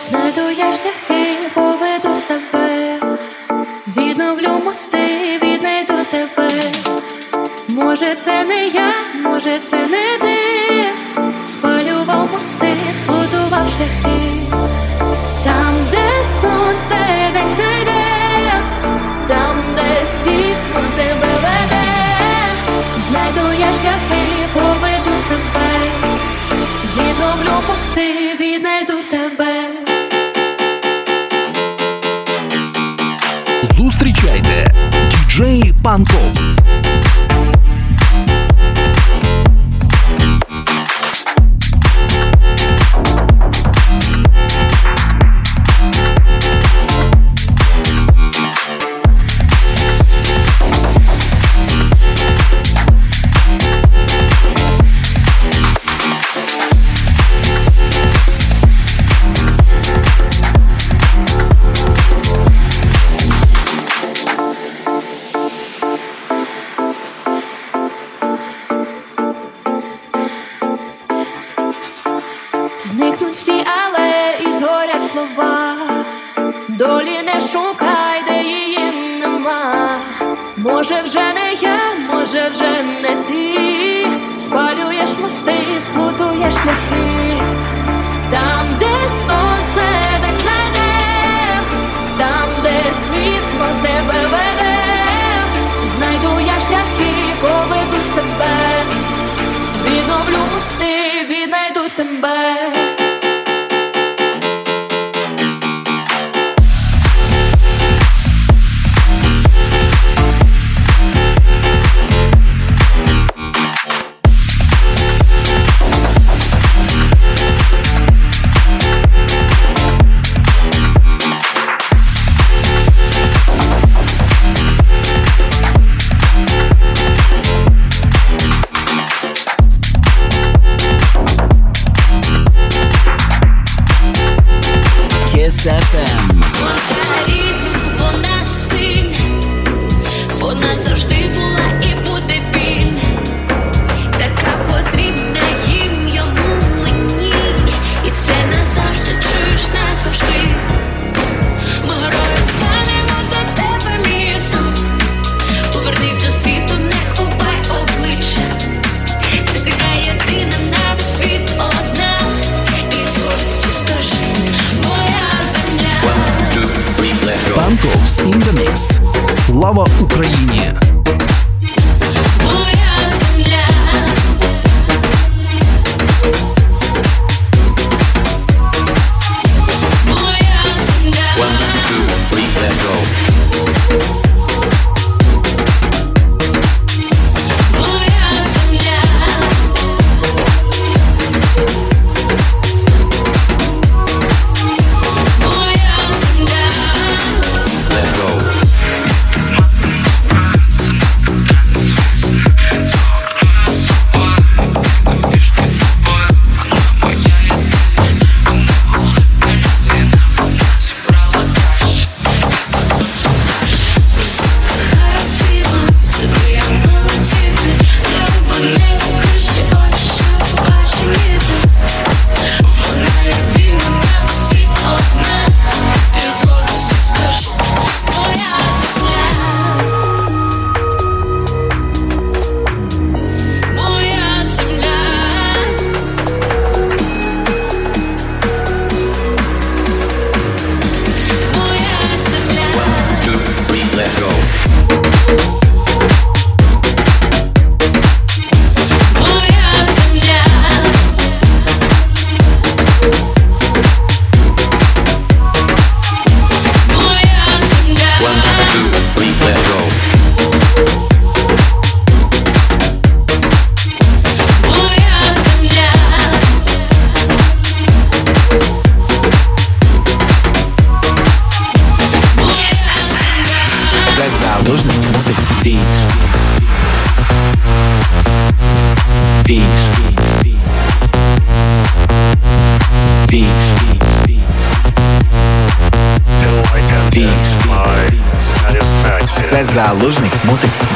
Знайду я шляхи, поведу себе, відновлю мости, віднайду тебе. Може, це не я, може, це не ти. Спалював мости, сплутував шляхи, там, де сонце день знайде, там, де світло тебе веде, знайду я шляхи, поведу себе, відновлю мости, віднайду Джей Панковс. є шляхи, там, де сонце так знайде, там, де світло тебе веде, знайду я шляхи, поведу себе, відновлю мости, віднайду тебе. Україні.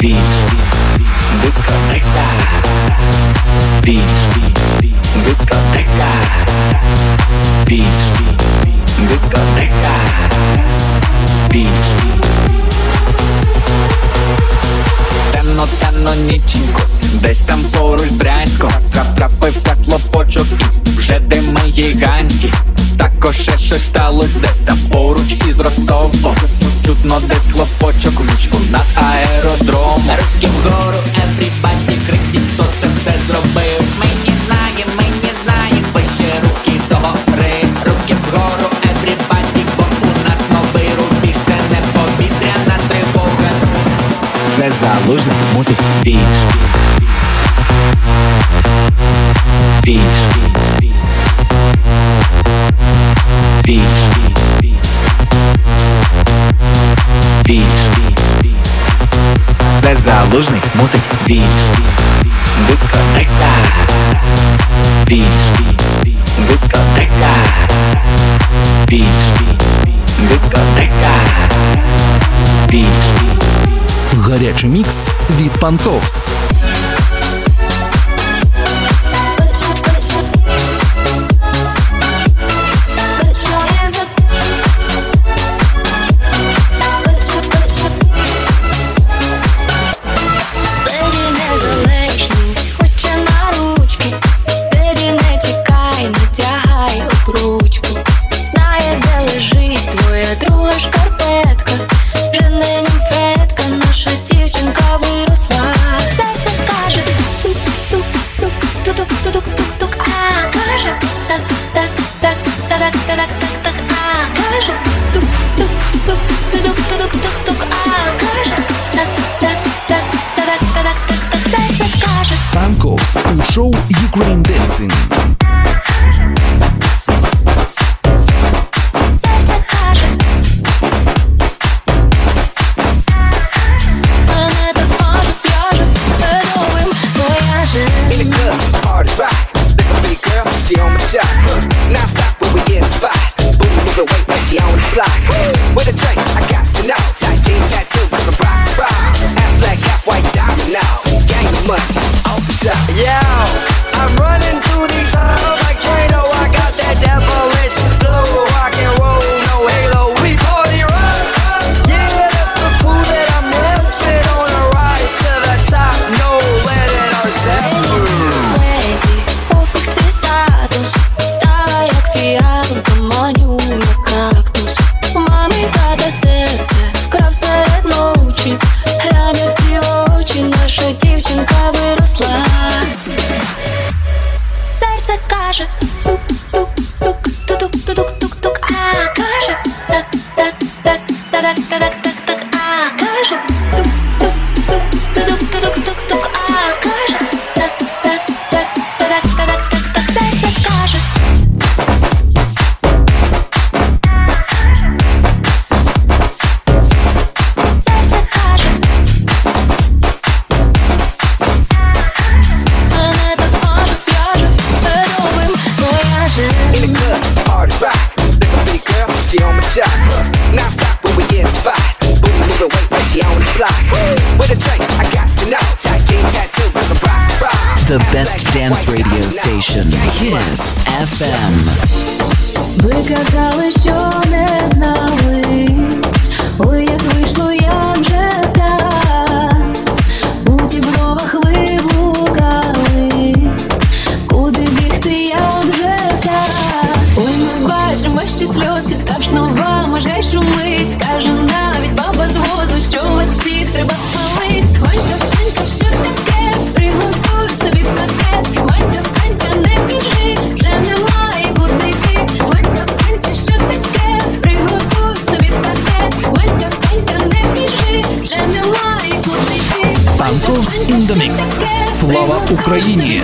Beat. Desconecta. Beat. Desconecta. Beat. Desconecta. Десь там поруч з брянськом Трапився клопочок вже дими гігантські також ще щось сталося десь там поруч із Ростовом Чутно десь клопочок в нічку на аеродром Note beat. Beat. Beat beat Це залужний мутить. Біт Дисконекта Біт Дисконекта Біт Дисконекта Біт Гарячий мікс від Панковс. the best dance radio station, KISS FM. Україні.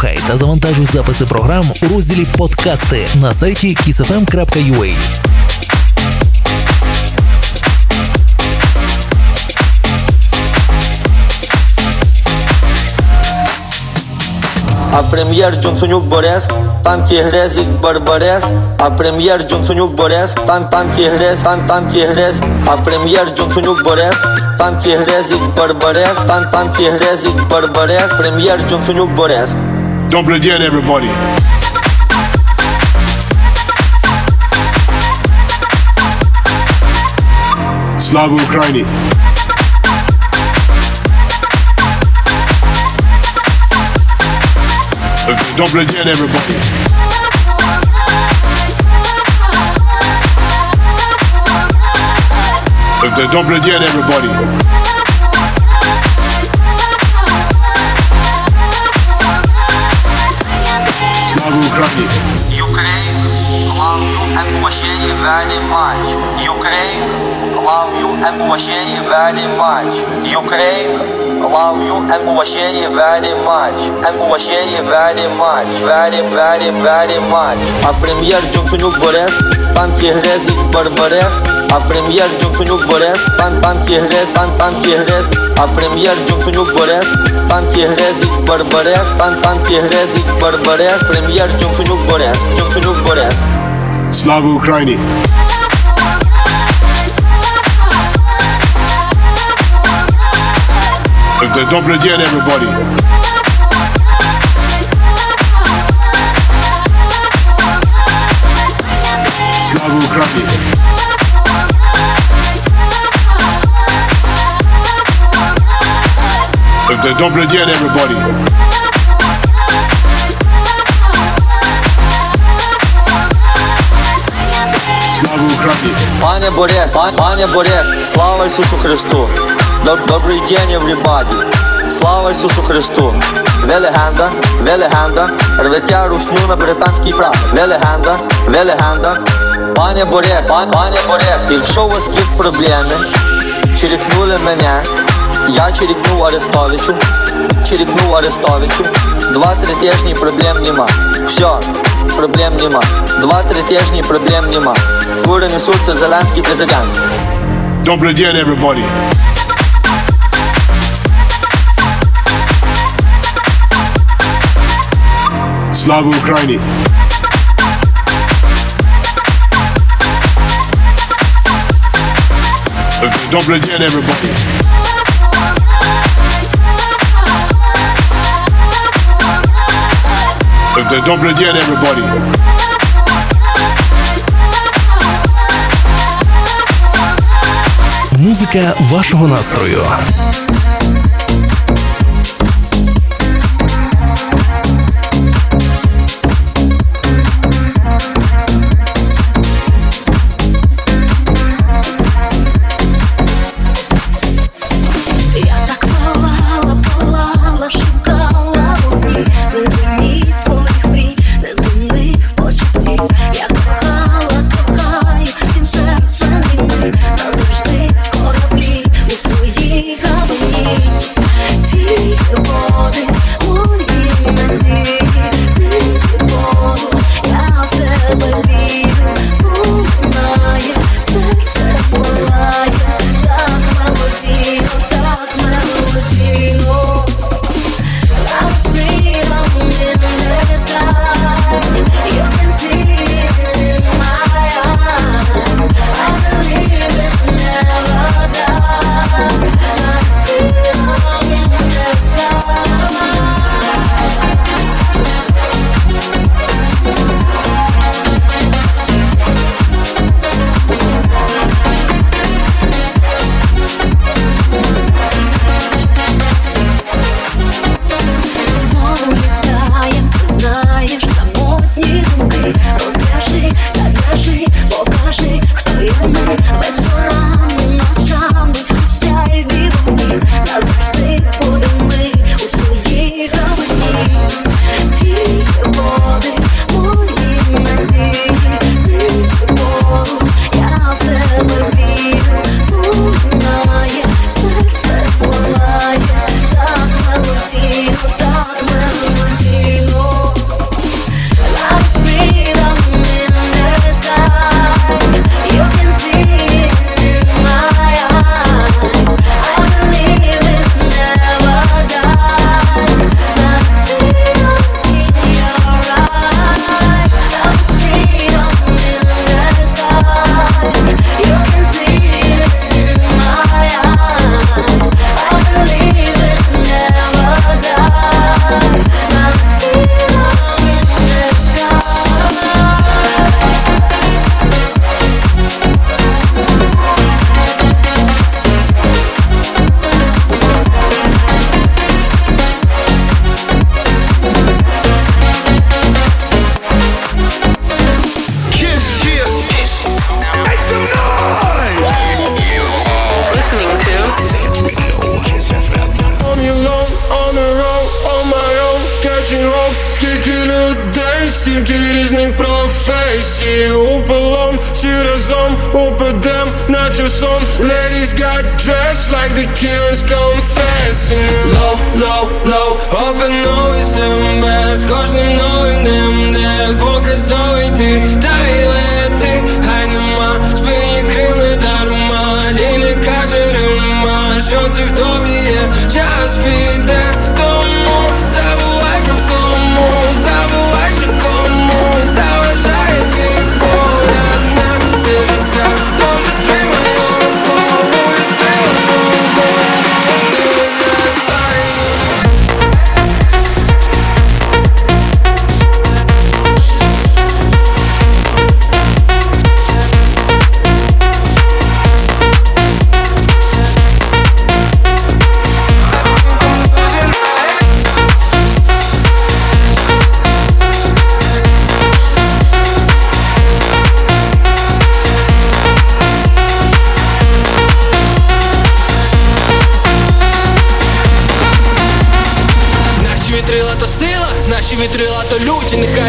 Слухай та завантажуй записи програм у розділі Подкасти на сайті kissfm.ua. А прем'єр Джонсонюк Борес, танки Грезік Барбарес, а прем'єр Джонсонюк Борес, тан танки Грез, тан танки Грез, а прем'єр Джонсонюк Борес, танки Грезік Барбарес, тан танки Грезік Барбарес, прем'єр Джонсонюк Борес. Don't play everybody. Slava Ukraini. Don't play everybody. Don't play everybody. Слава Украине! Ukraine, love you and appreciate you very much. Ukraine, love you and appreciate you very much. Ukraine, Love you and appreciate you very much. And appreciate you very much. Very, very, very much. А прем'єр Джонсонюк Борес, танки Грезік Барбарес. А прем'єр Джонсонюк Борес, тан танки Грез, тан танки Грез. А прем'єр Джонсонюк Борес, танки Грезік Барбарес, тан танки Грезік Барбарес. Прем'єр Джонсонюк Борес, Джонсонюк Борес. Слава Украине! Добрый день, everybody. Слава Украине! Добрый день, everybody. Слава Украине! Пане Борис, пан- пане Борис, слава Ісусу Христу. Добрий день, everybody! Слава Ісусу Христу! Ви легенда, ви легенда, рветя русню на британський прав. Ви легенда, ви легенда, пане Борис, пан, пане Борис, якщо у вас якісь проблеми, черікнули мене, я черікнув Арестовичу, черікнув Арестовичу, два-три тижні проблем нема. Все, проблем нема. Два-три тижні проблем нема. Кури несуться Зеленський президент. Добрий день, everybody! Слава Україні! Добрий день, everybody! Добрий день, everybody! Музика вашого настрою.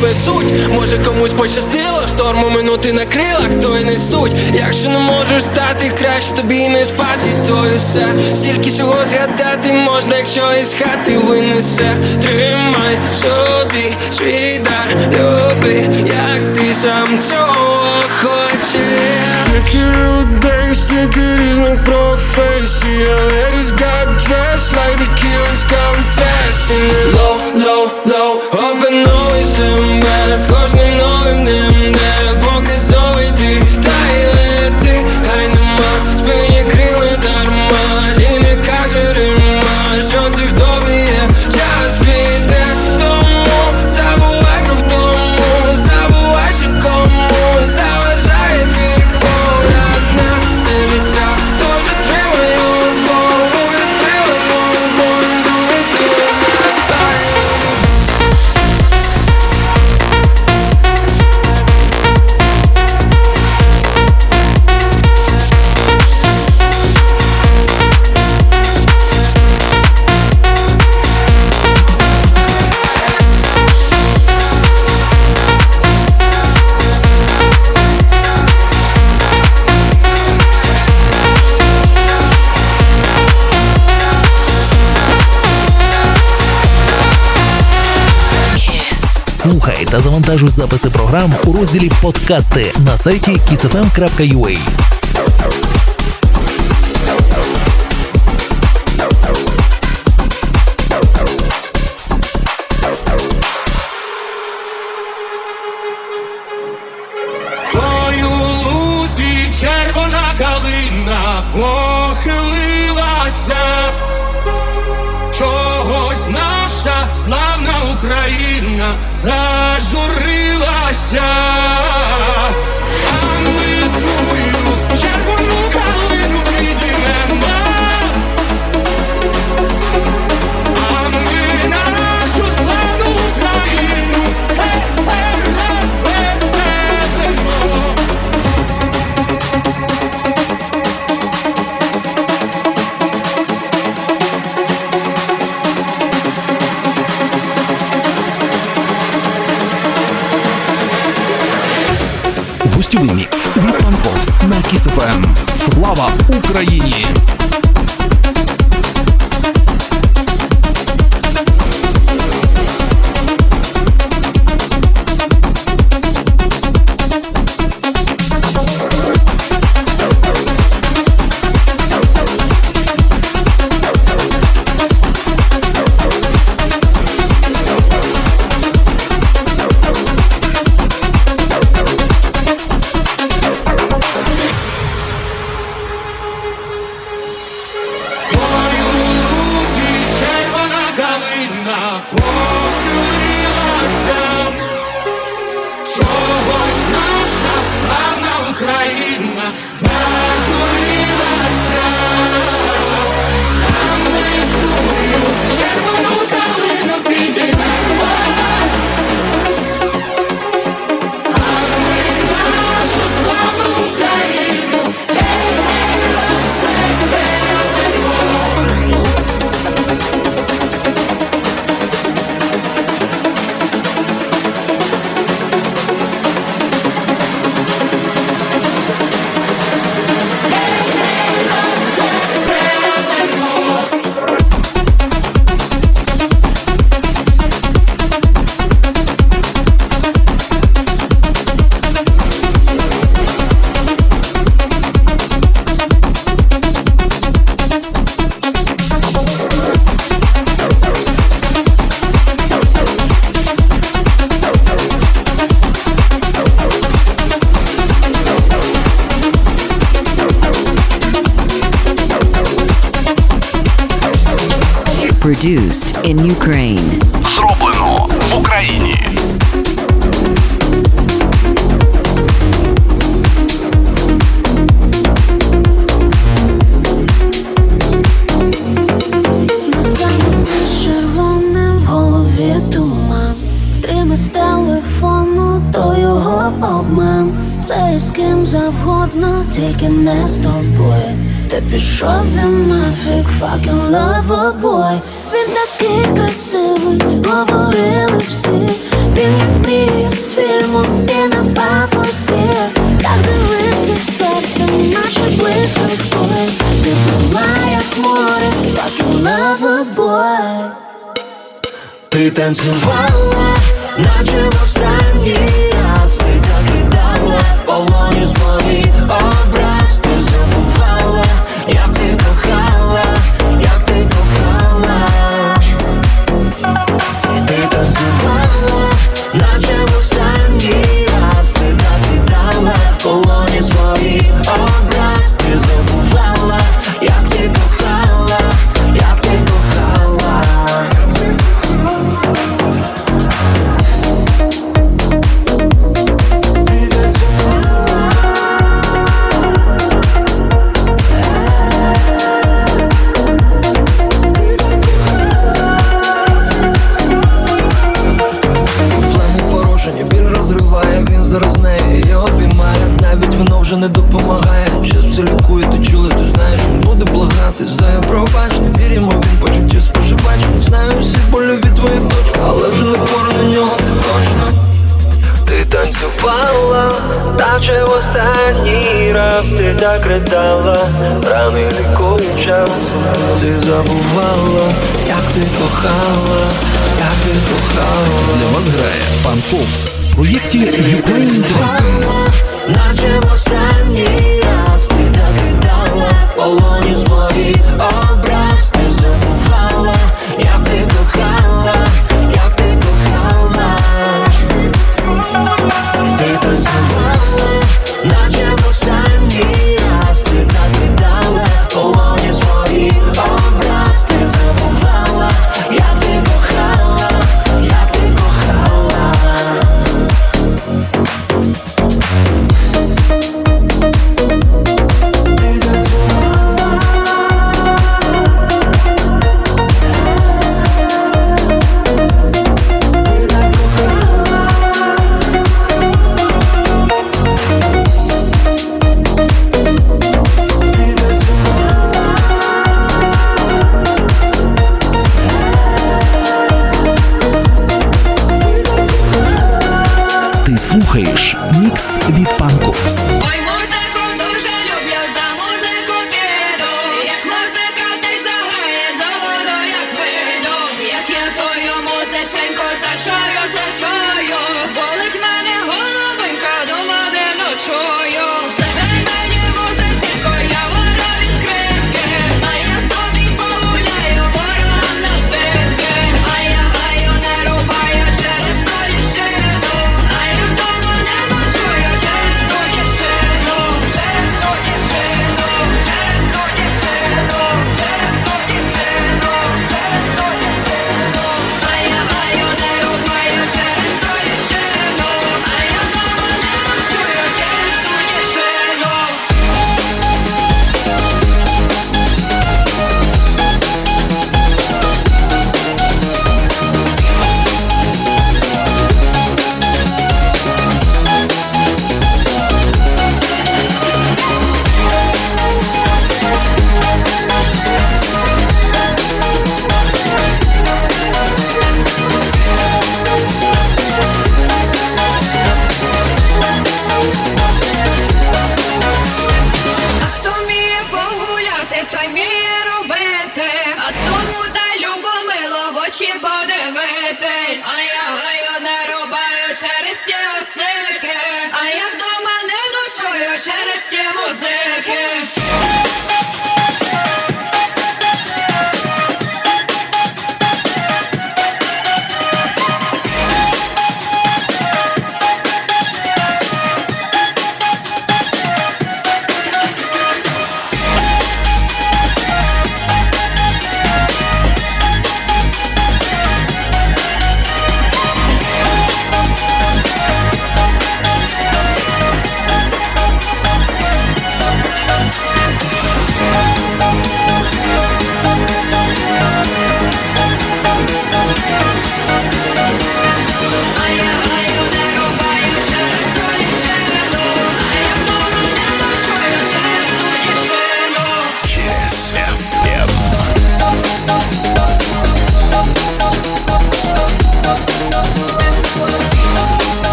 Везуть. Може комусь пощастило, шторму минути на крилах, то й не суть. Якщо не можеш стати, краще тобі не спати, то і все. Стільки всього згадати можна, якщо із хати винесе. Тримай собі свій дар, люби, як ти сам цього хочеш. Скільки людей, стільки різних професій, завантажуй записи програм у розділі Подкасти на сайті kissfm.ua. на FM. Слава Україні! Produced in Ukraine. Зроблено в Україні. На самоті з червоним в голові і красивий, говорили всі, він як з фільму і на пафосі. Так дивився в серце, наче близько в поле, ти була, як море, бачила в обоє. Ти танцювала, наче в останній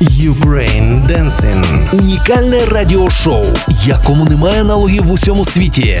Ukraine Dancing. Унікальне радіошоу, якому немає аналогів в усьому світі.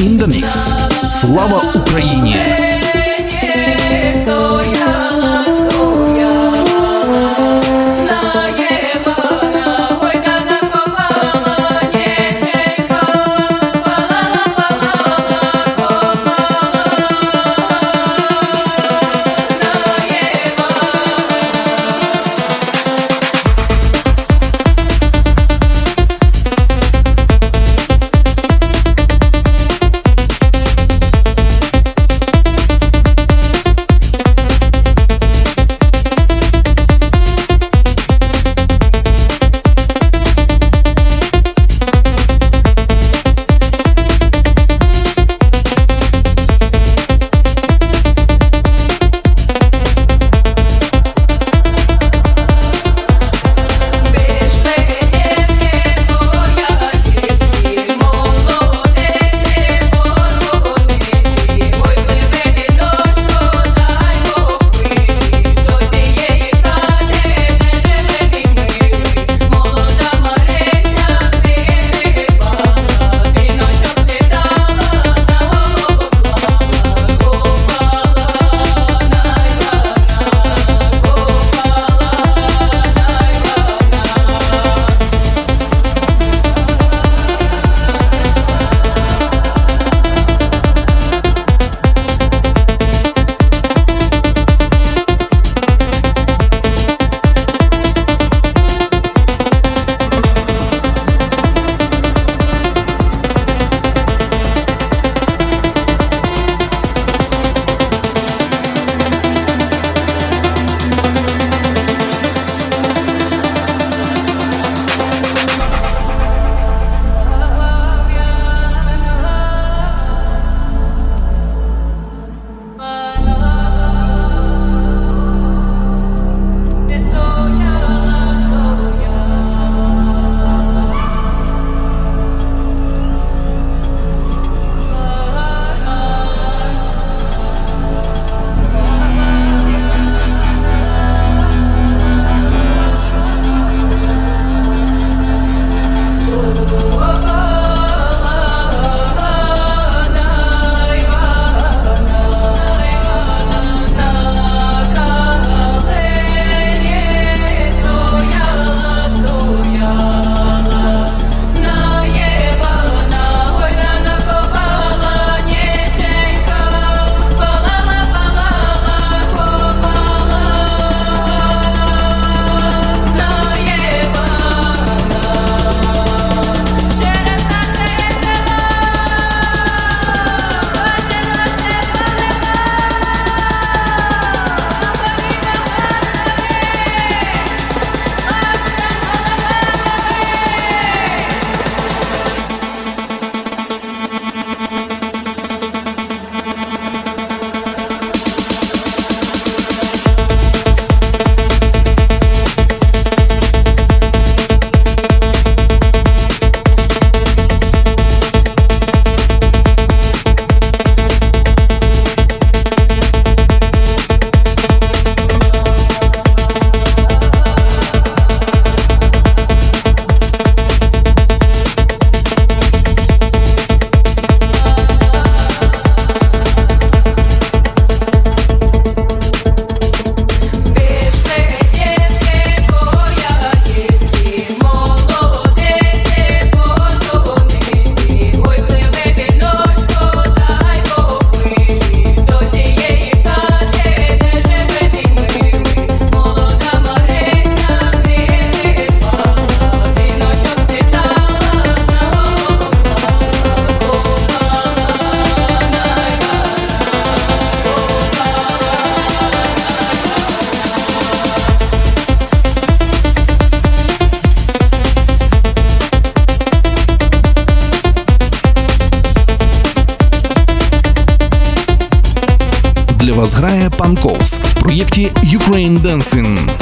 In the Mix. Слава Україні! Train Dancing.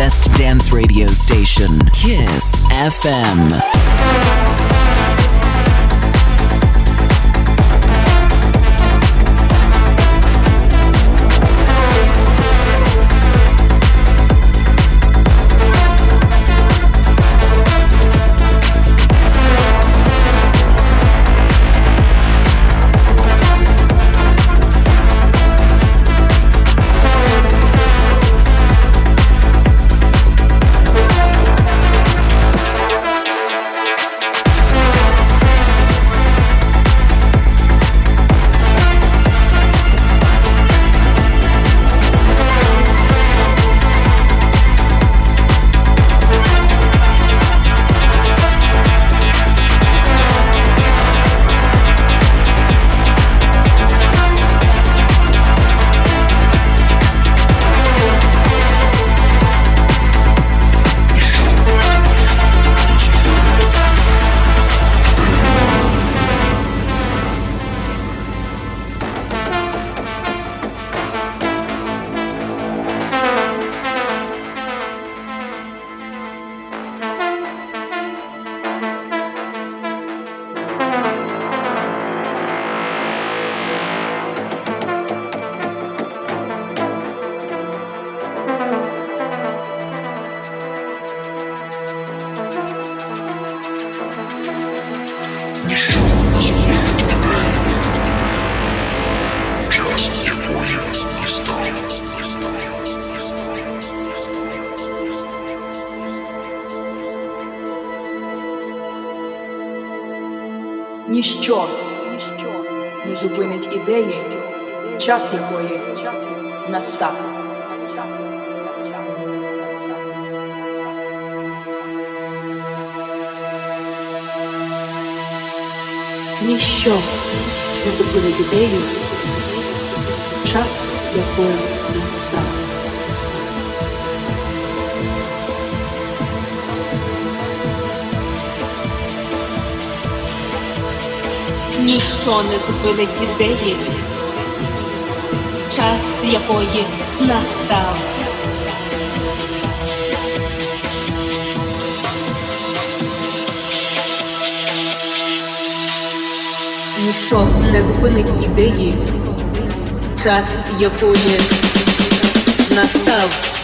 Проєкті Ukraine Dancing. FM. Ніщо не зупинить ідеї, час якої настав. Ніщо не зупинить ідею, час якої настав. Ніщо не зупинить ідеї, час якої настав. Ніщо не зупинить ідеї, час якої настав.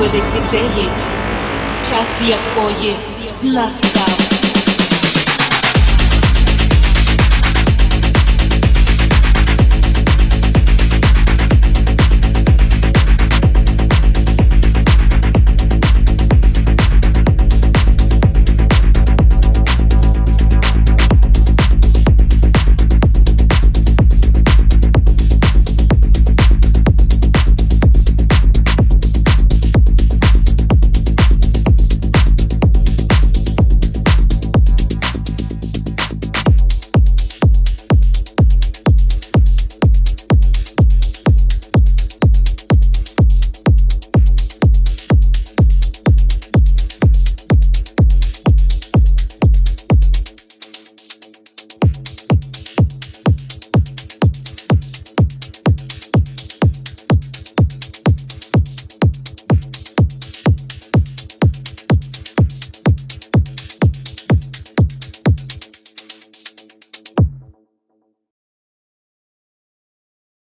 Ніщо ідеї, час якої настав.